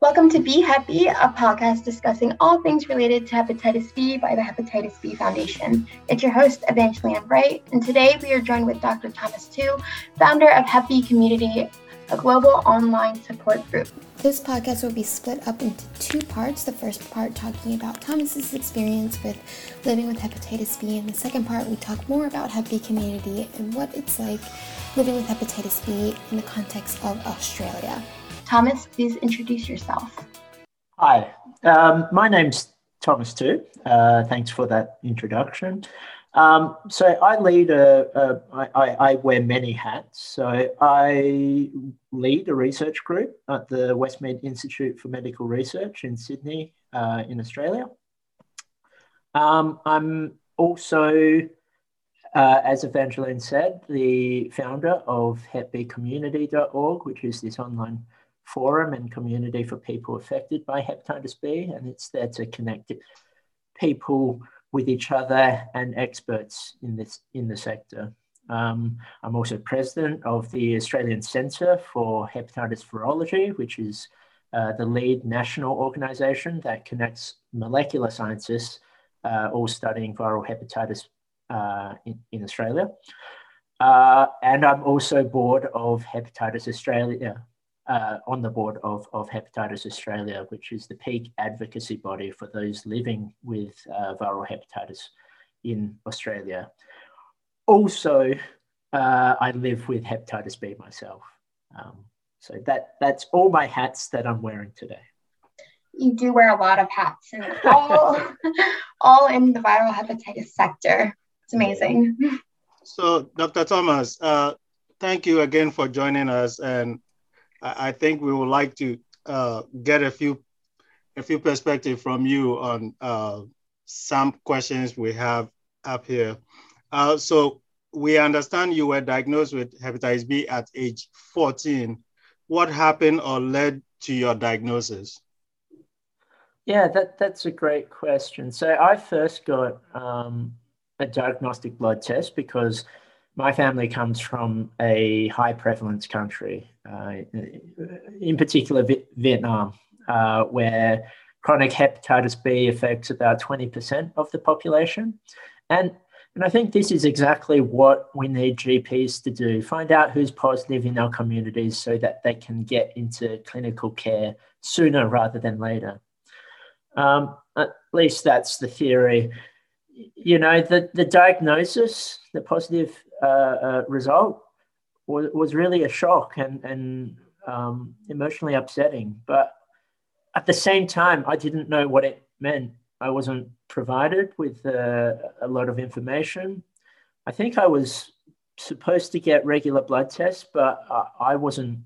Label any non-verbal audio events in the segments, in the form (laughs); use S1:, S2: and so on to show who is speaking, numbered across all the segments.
S1: Welcome to Be Happy, a podcast discussing all things related to hepatitis B by the Hepatitis B Foundation. It's your host, Evangeline Bright, and today we are joined with Dr. Thomas Tu, founder of B Community, a global online support group.
S2: This podcast will be split up into two parts. The first part talking about Thomas's experience with living with hepatitis B, and the second part we talk more about B community and what it's like living with hepatitis B in the context of Australia.
S1: Thomas, please introduce yourself.
S3: Hi, um, my name's Thomas Tu. Uh, thanks for that introduction. Um, so I lead a, a I, I wear many hats. So I lead a research group at the Westmead Institute for Medical Research in Sydney, uh, in Australia. Um, I'm also, uh, as Evangeline said, the founder of hepbcommunity.org, which is this online forum and community for people affected by hepatitis B, and it's there to connect people with each other and experts in this in the sector. Um, I'm also president of the Australian Centre for Hepatitis Virology, which is uh, the lead national organisation that connects molecular scientists uh, all studying viral hepatitis uh, in, in, Australia. Uh, and I'm also board of Hepatitis Australia, uh, on the board of, of Hepatitis Australia, which is the peak advocacy body for those living with uh, viral hepatitis in Australia. Also, uh, I live with hepatitis B myself. Um, so that that's all my hats that I'm wearing today.
S1: You do wear a lot of hats, and all (laughs) all in the viral hepatitis sector. It's amazing.
S4: So, Dr. Thomas, uh, thank you again for joining us, and I, think we would like to uh, get a few a few perspective from you on uh, some questions we have up here. Uh, so we understand you were diagnosed with hepatitis B at age 14. What happened or led to your diagnosis?
S3: Yeah, that, that's a great question. So I first got um, a diagnostic blood test because my family comes from a high prevalence country, uh, in particular Vietnam, uh, where chronic hepatitis B affects about 20% of the population. And, and I think this is exactly what we need GPs to do find out who's positive in our communities so that they can get into clinical care sooner rather than later. Um, at least that's the theory. You know, the, the diagnosis, the positive uh, uh, result was, was really a shock and, and um, emotionally upsetting. But at the same time, I didn't know what it meant. I wasn't provided with uh, a lot of information. I think I was supposed to get regular blood tests, but I wasn't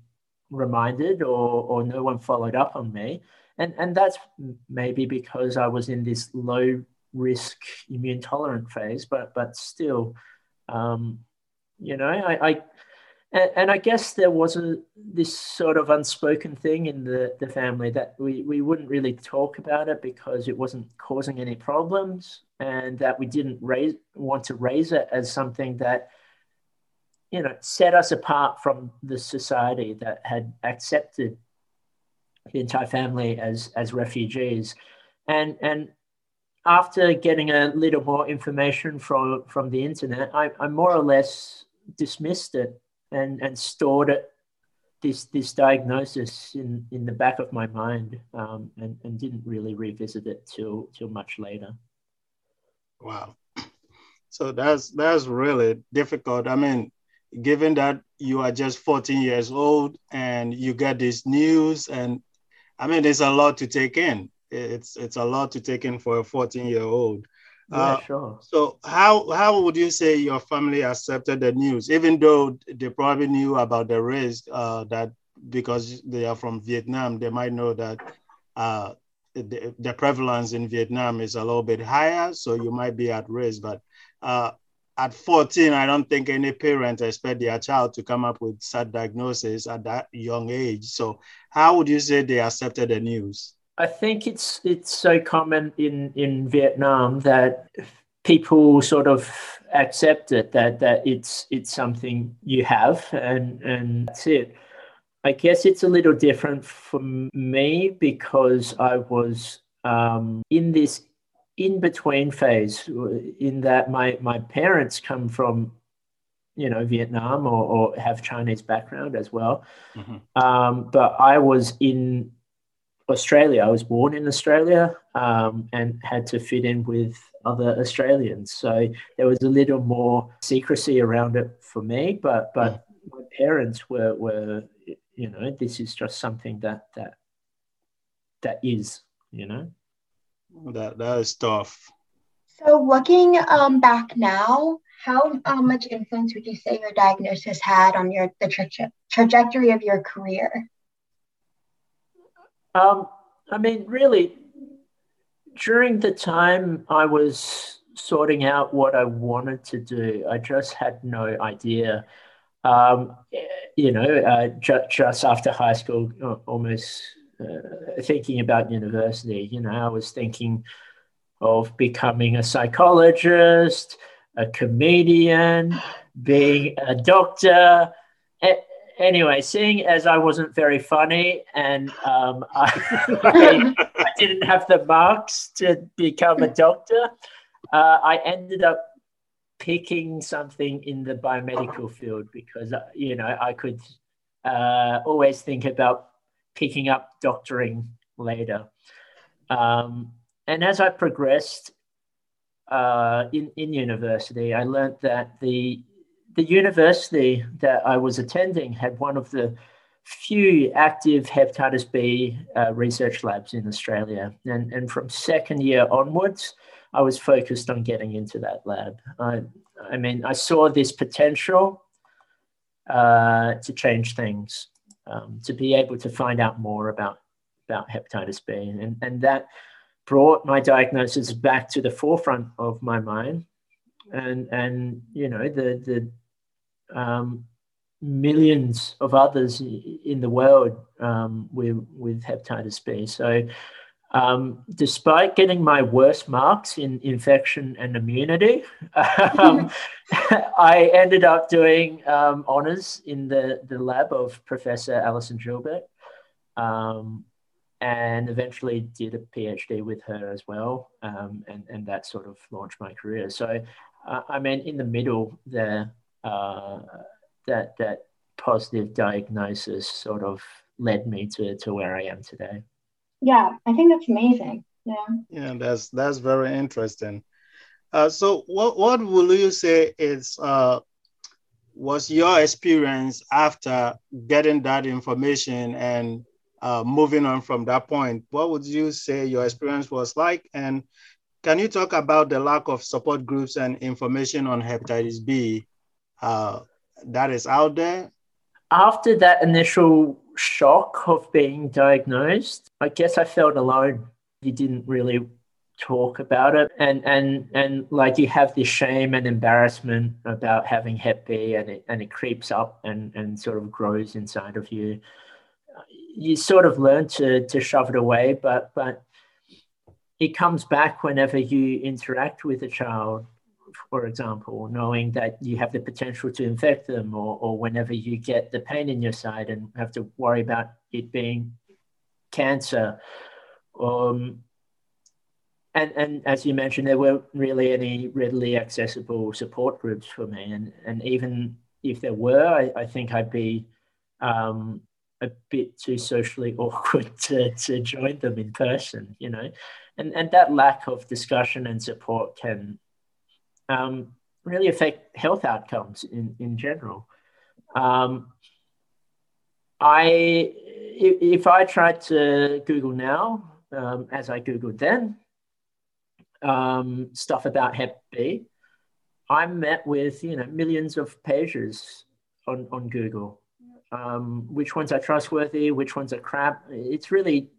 S3: reminded or, or no one followed up on me. And, and that's maybe because I was in this low risk immune tolerant phase, but, but still, um, you know, I, I and, and, I guess there was a, this sort of unspoken thing in the, the family that we, we wouldn't really talk about it because it wasn't causing any problems and that we didn't raise want to raise it as something that you know set us apart from the society that had accepted the entire family as as refugees. And and after getting a little more information from from the internet, I, I more or less dismissed it and and stored it this this diagnosis in in the back of my mind um, and and didn't really revisit it till till much later.
S4: Wow, (clears throat) so that's that's really difficult. I mean, given that you are just 14 years old and you get this news, and I mean, there's a lot to take in it's it's a lot to take in for a 14 year old.
S3: Yeah, uh, sure.
S4: So how how would you say your family accepted the news, even though they probably knew about the risk uh, that because they are from Vietnam, they might know that uh, the, the, prevalence in Vietnam is a little bit higher, so you might be at risk. But uh, at 14, I don't think any parent expect their child to come up with such diagnosis at that young age. So how would you say they accepted the news?
S3: I think it's it's so common in in Vietnam that people sort of accept it that that it's it's something you have and and that's it. I guess it's a little different for me because I was um, in this in between phase, in that my my parents come from, you know, Vietnam or, or have Chinese background as well, mm-hmm. um, but I was in Australia. I was born in Australia um, and had to fit in with other Australians. So there was a little more secrecy around it for me. But but my parents were were you know this is just something that that that is you know
S4: that that is tough.
S1: So looking um, back now, how uh, much influence would you say your diagnosis had on your the tra- trajectory of your career?
S3: Um, I mean, really, during the time I was sorting out what I wanted to do, I just had no idea. Um, you know, uh, ju- just after high school, almost uh, thinking about university, you know, I was thinking of becoming a psychologist, a comedian, being a doctor anyway, seeing as I wasn't very funny and um, (laughs) I, I, didn't have the marks to become a doctor, uh, I ended up picking something in the biomedical field because uh, you know I could uh, always think about picking up doctoring later. Um, and as I progressed uh, in in university, I learned that the the university that I was attending had one of the few active hepatitis B uh, research labs in Australia. And, and from second year onwards, I was focused on getting into that lab. I, I mean, I saw this potential uh, to change things, um, to be able to find out more about, about hepatitis B. And, and that brought my diagnosis back to the forefront of my mind. And, and you know, the, the um, millions of others in the world um, with, with hepatitis B. So, um, despite getting my worst marks in infection and immunity, (laughs) um, (laughs) I ended up doing um, honors in the, the lab of Professor Allison Jilbert um, and eventually did a PhD with her as well. Um, and, and that sort of launched my career. So, uh, I mean, in the middle there, that that positive diagnosis sort of led me to to where I am today.
S1: Yeah, I think that's amazing. Yeah.
S4: Yeah, that's that's very interesting. Uh, so, what what will you say is uh, was your experience after getting that information and uh, moving on from that point? What would you say your experience was like? And can you talk about the lack of support groups and information on hepatitis B uh, that is out there?
S3: After that initial shock of being diagnosed, I guess I felt alone. You didn't really talk about it and and and like you have this shame and embarrassment about having hep b and it and it creeps up and and sort of grows inside of you you sort of learn to to shove it away but but it comes back whenever you interact with a child for example, knowing that you have the potential to infect them, or, or whenever you get the pain in your side and have to worry about it being cancer. Um, and, and as you mentioned, there weren't really any readily accessible support groups for me. And, and even if there were, I, I think I'd be um, a bit too socially (laughs) awkward to, to join them in person, you know. And, and that lack of discussion and support can um, really affect health outcomes in, in general. Um, I, if, if, I tried to Google now, um, as I Googled then, um, stuff about Hep B, I'm met with you know millions of pages on, on Google. Um, which ones are trustworthy? Which ones are crap? It's really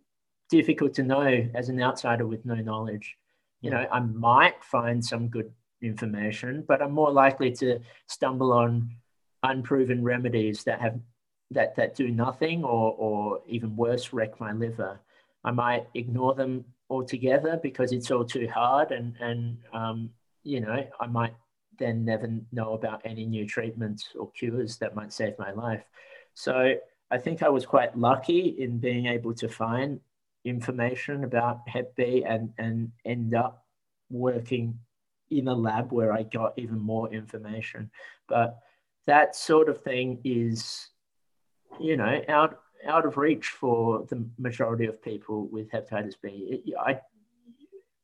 S3: difficult to know as an outsider with no knowledge. You know, I might find some good information, but I'm more likely to stumble on unproven remedies that have that that do nothing or or even worse wreck my liver. I might ignore them altogether because it's all too hard, and and um, you know I might then never know about any new treatments or cures that might save my life. So I think I was quite lucky in being able to find information about Hep B and, and end up working in a lab where I got even more information. But that sort of thing is, you know, out out of reach for the majority of people with hepatitis B. It, I,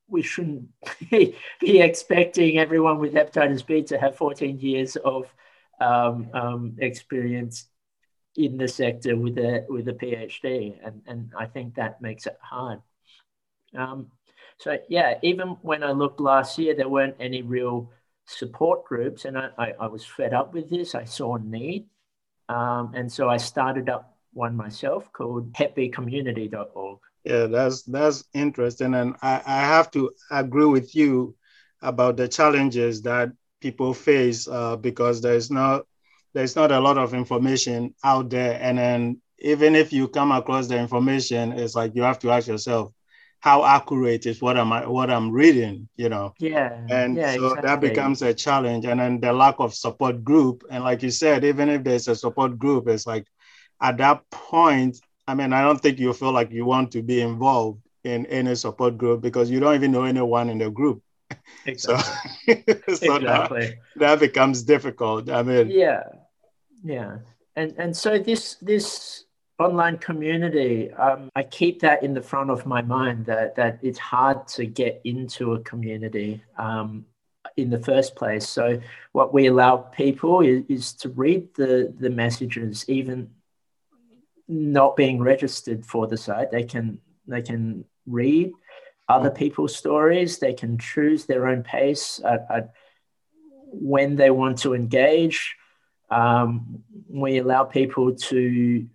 S3: we shouldn't (laughs) be expecting everyone with hepatitis B to have 14 years of um, um, experience in the sector with a with a PhD, and and I think that makes it hard. Um, so yeah, even when I looked last year, there weren't any real support groups, and I, I, I was fed up with this. I saw a need, um, and so I started up one myself called hepbcommunity.org.
S4: Yeah, that's that's interesting, and I, I have to agree with you about the challenges that people face uh, because there's not there's not a lot of information out there. And then even if you come across the information, it's like you have to ask yourself, how accurate is what am I what I'm reading, you know?
S3: Yeah.
S4: And
S3: yeah,
S4: so
S3: exactly.
S4: that becomes a challenge. And then the lack of support group. And like you said, even if there's a support group, it's like at that point, I mean, I don't think you feel like you want to be involved in any support group because you don't even know anyone in the group.
S3: Exactly. (laughs)
S4: so, so
S3: exactly. (laughs)
S4: that, that becomes difficult. I mean,
S3: yeah, yeah, and and so this this online community, um, I keep that in the front of my mind that that it's hard to get into a community. Um, in the first place. So what we allow people is, is to read the, the messages, even not being registered for the site. They can they can read other people's stories. They can choose their own pace at, at when they want to engage. Um, we allow people to,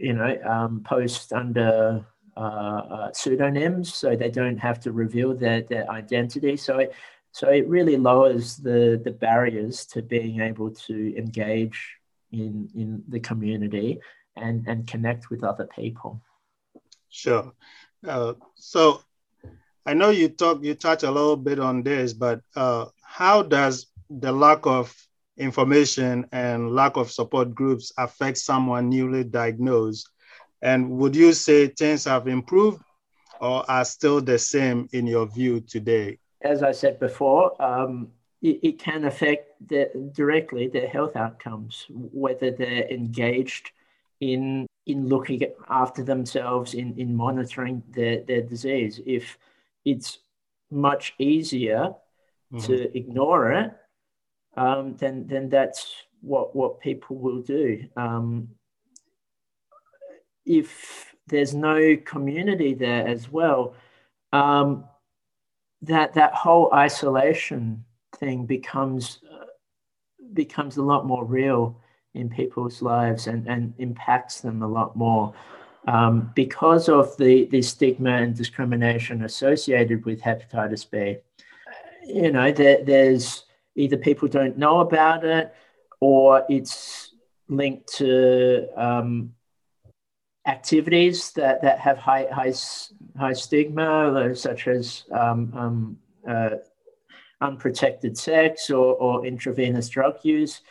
S3: you know, um, post under uh, uh, pseudonyms, so they don't have to reveal their, their identity. So it, so it really lowers the the barriers to being able to engage in in the community and and connect with other people.
S4: Sure. Uh, so I know you talk, you touch a little bit on this, but uh, how does the lack of information and lack of support groups affect someone newly diagnosed? And would you say things have improved or are still the same in your view today?
S3: As I said before, um, it, it, can affect the, directly their health outcomes, whether they're engaged in in looking after themselves, in, in monitoring their, their disease. If it's much easier mm-hmm. to ignore it, um, then then that's what what people will do. Um, if there's no community there as well, um, that that whole isolation thing becomes uh, becomes a lot more real in people's lives and, and impacts them a lot more um, because of the, the stigma and discrimination associated with hepatitis B. You know, there, there's either people don't know about it or it's linked to um, activities that, that have high, high, high stigma, such as um, um, uh, unprotected sex or, or intravenous drug use.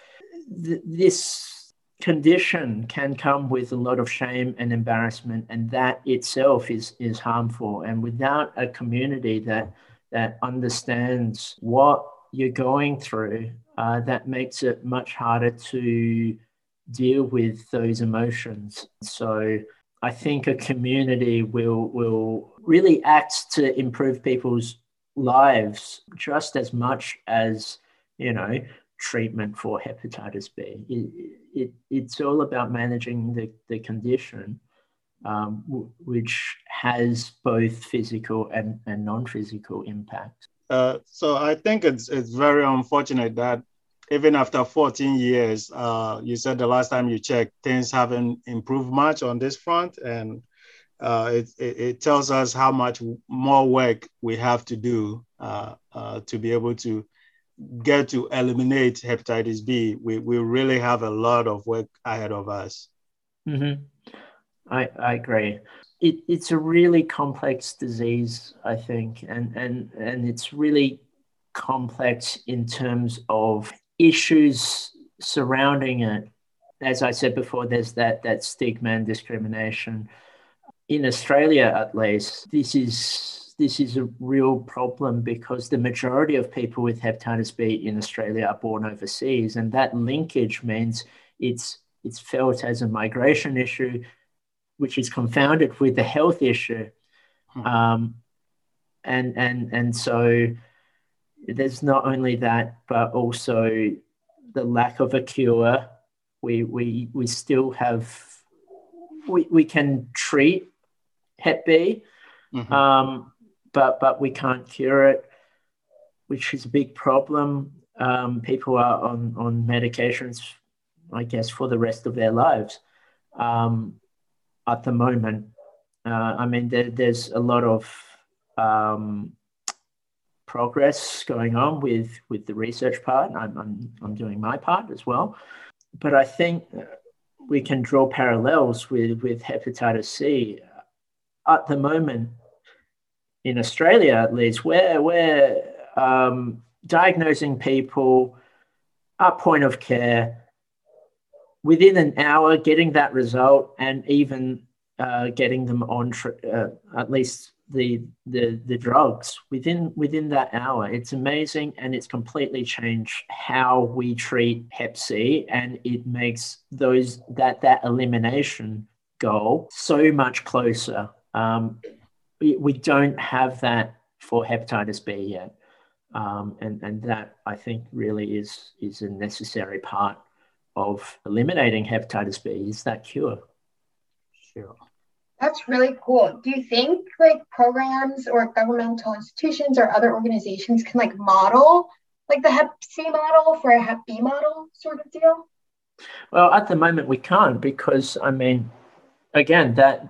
S3: Th- this condition can come with a lot of shame and embarrassment and that itself is is harmful and without a community that that understands what you're going through uh, that makes it much harder to deal with those emotions so i think a community will will really act to improve people's lives just as much as you know treatment for hepatitis B. It, it, it's all about managing the, the condition, um, w- which has both physical and, and non physical impact.
S4: Uh, so I think it's, it's very unfortunate that even after 14 years, uh, you said the last time you checked, things haven't improved much on this front. And uh, it, it, it, tells us how much more work we have to do uh, uh, to be able to get to eliminate hepatitis B, we, we really have a lot of work ahead of us.
S3: Mm-hmm. I, I agree. It, it's a really complex disease, I think, and, and, and it's really complex in terms of issues surrounding it as I said before, there's that that stigma and discrimination. In Australia, at least, this is this is a real problem because the majority of people with hepatitis B in Australia are born overseas, and that linkage means it's it's felt as a migration issue, which is confounded with the health issue, hmm. um, and and and so there's not only that, but also the lack of a cure. We we we still have we, we can treat Hep B, mm-hmm. um, but but we can't cure it, which is a big problem. Um, people are on on medications, I guess, for the rest of their lives. Um, at the moment, uh, I mean, there, there's a lot of um, progress going on with with the research part. I'm, I'm, I'm doing my part as well, but I think we can draw parallels with with hepatitis C. At the moment, in Australia at least, where we're um, diagnosing people at point of care within an hour, getting that result, and even uh, getting them on uh, at least the the the drugs within within that hour. It's amazing, and it's completely changed how we treat Hep C, and it makes those that that elimination goal so much closer. Um, we, we don't have that for hepatitis B yet, um, and and that I think really is is a necessary part of eliminating hepatitis B is that cure.
S4: Sure.
S1: That's really cool. Do you think like programs or governmental institutions or other organizations can like model like the Hep C model for a Hep B model sort of deal?
S3: Well, at the moment we can't because I mean, again, that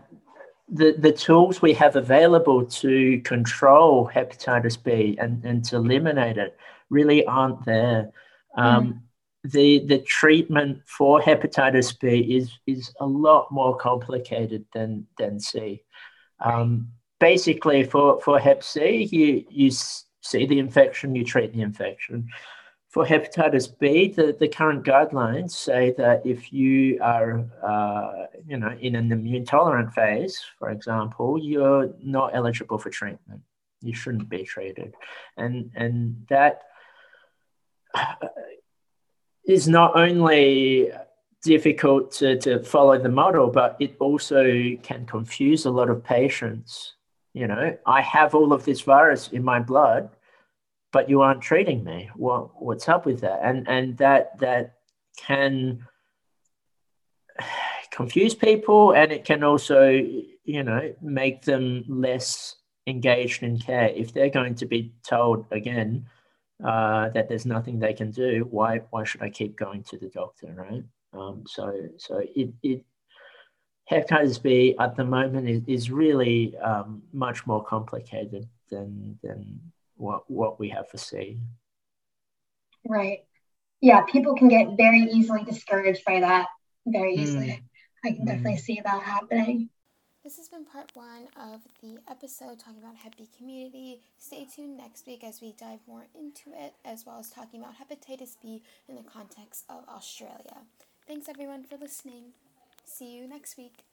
S3: the, the tools we have available to control hepatitis B and, and to eliminate it really aren't there. Um, mm the the treatment for hepatitis B is is a lot more complicated than than C. Um, basically, for for Hep C, you you see the infection, you treat the infection. For hepatitis B, the, the current guidelines say that if you are, uh, you know, in an immune tolerant phase, for example, you're not eligible for treatment. You shouldn't be treated, and and that is not only difficult to, to follow the model, but it also can confuse a lot of patients. You know, I have all of this virus in my blood, but you aren't treating me. What what's up with that? And and that that can (sighs) confuse people and it can also, you know, make them less engaged in care. If they're going to be told again, uh, that there's nothing they can do, why why should I keep going to the doctor, right? Um, so so it, it hepatitis B at the moment is, is really um, much more complicated than than what what we have for C.
S1: Right. Yeah, people can get very easily discouraged by that. Very easily. Mm. I can definitely mm. see that happening.
S2: This has been part one of the episode talking about Hep B community. Stay tuned next week as we dive more into it, as well as talking about hepatitis B in the context of Australia. Thanks everyone for listening. See you next week.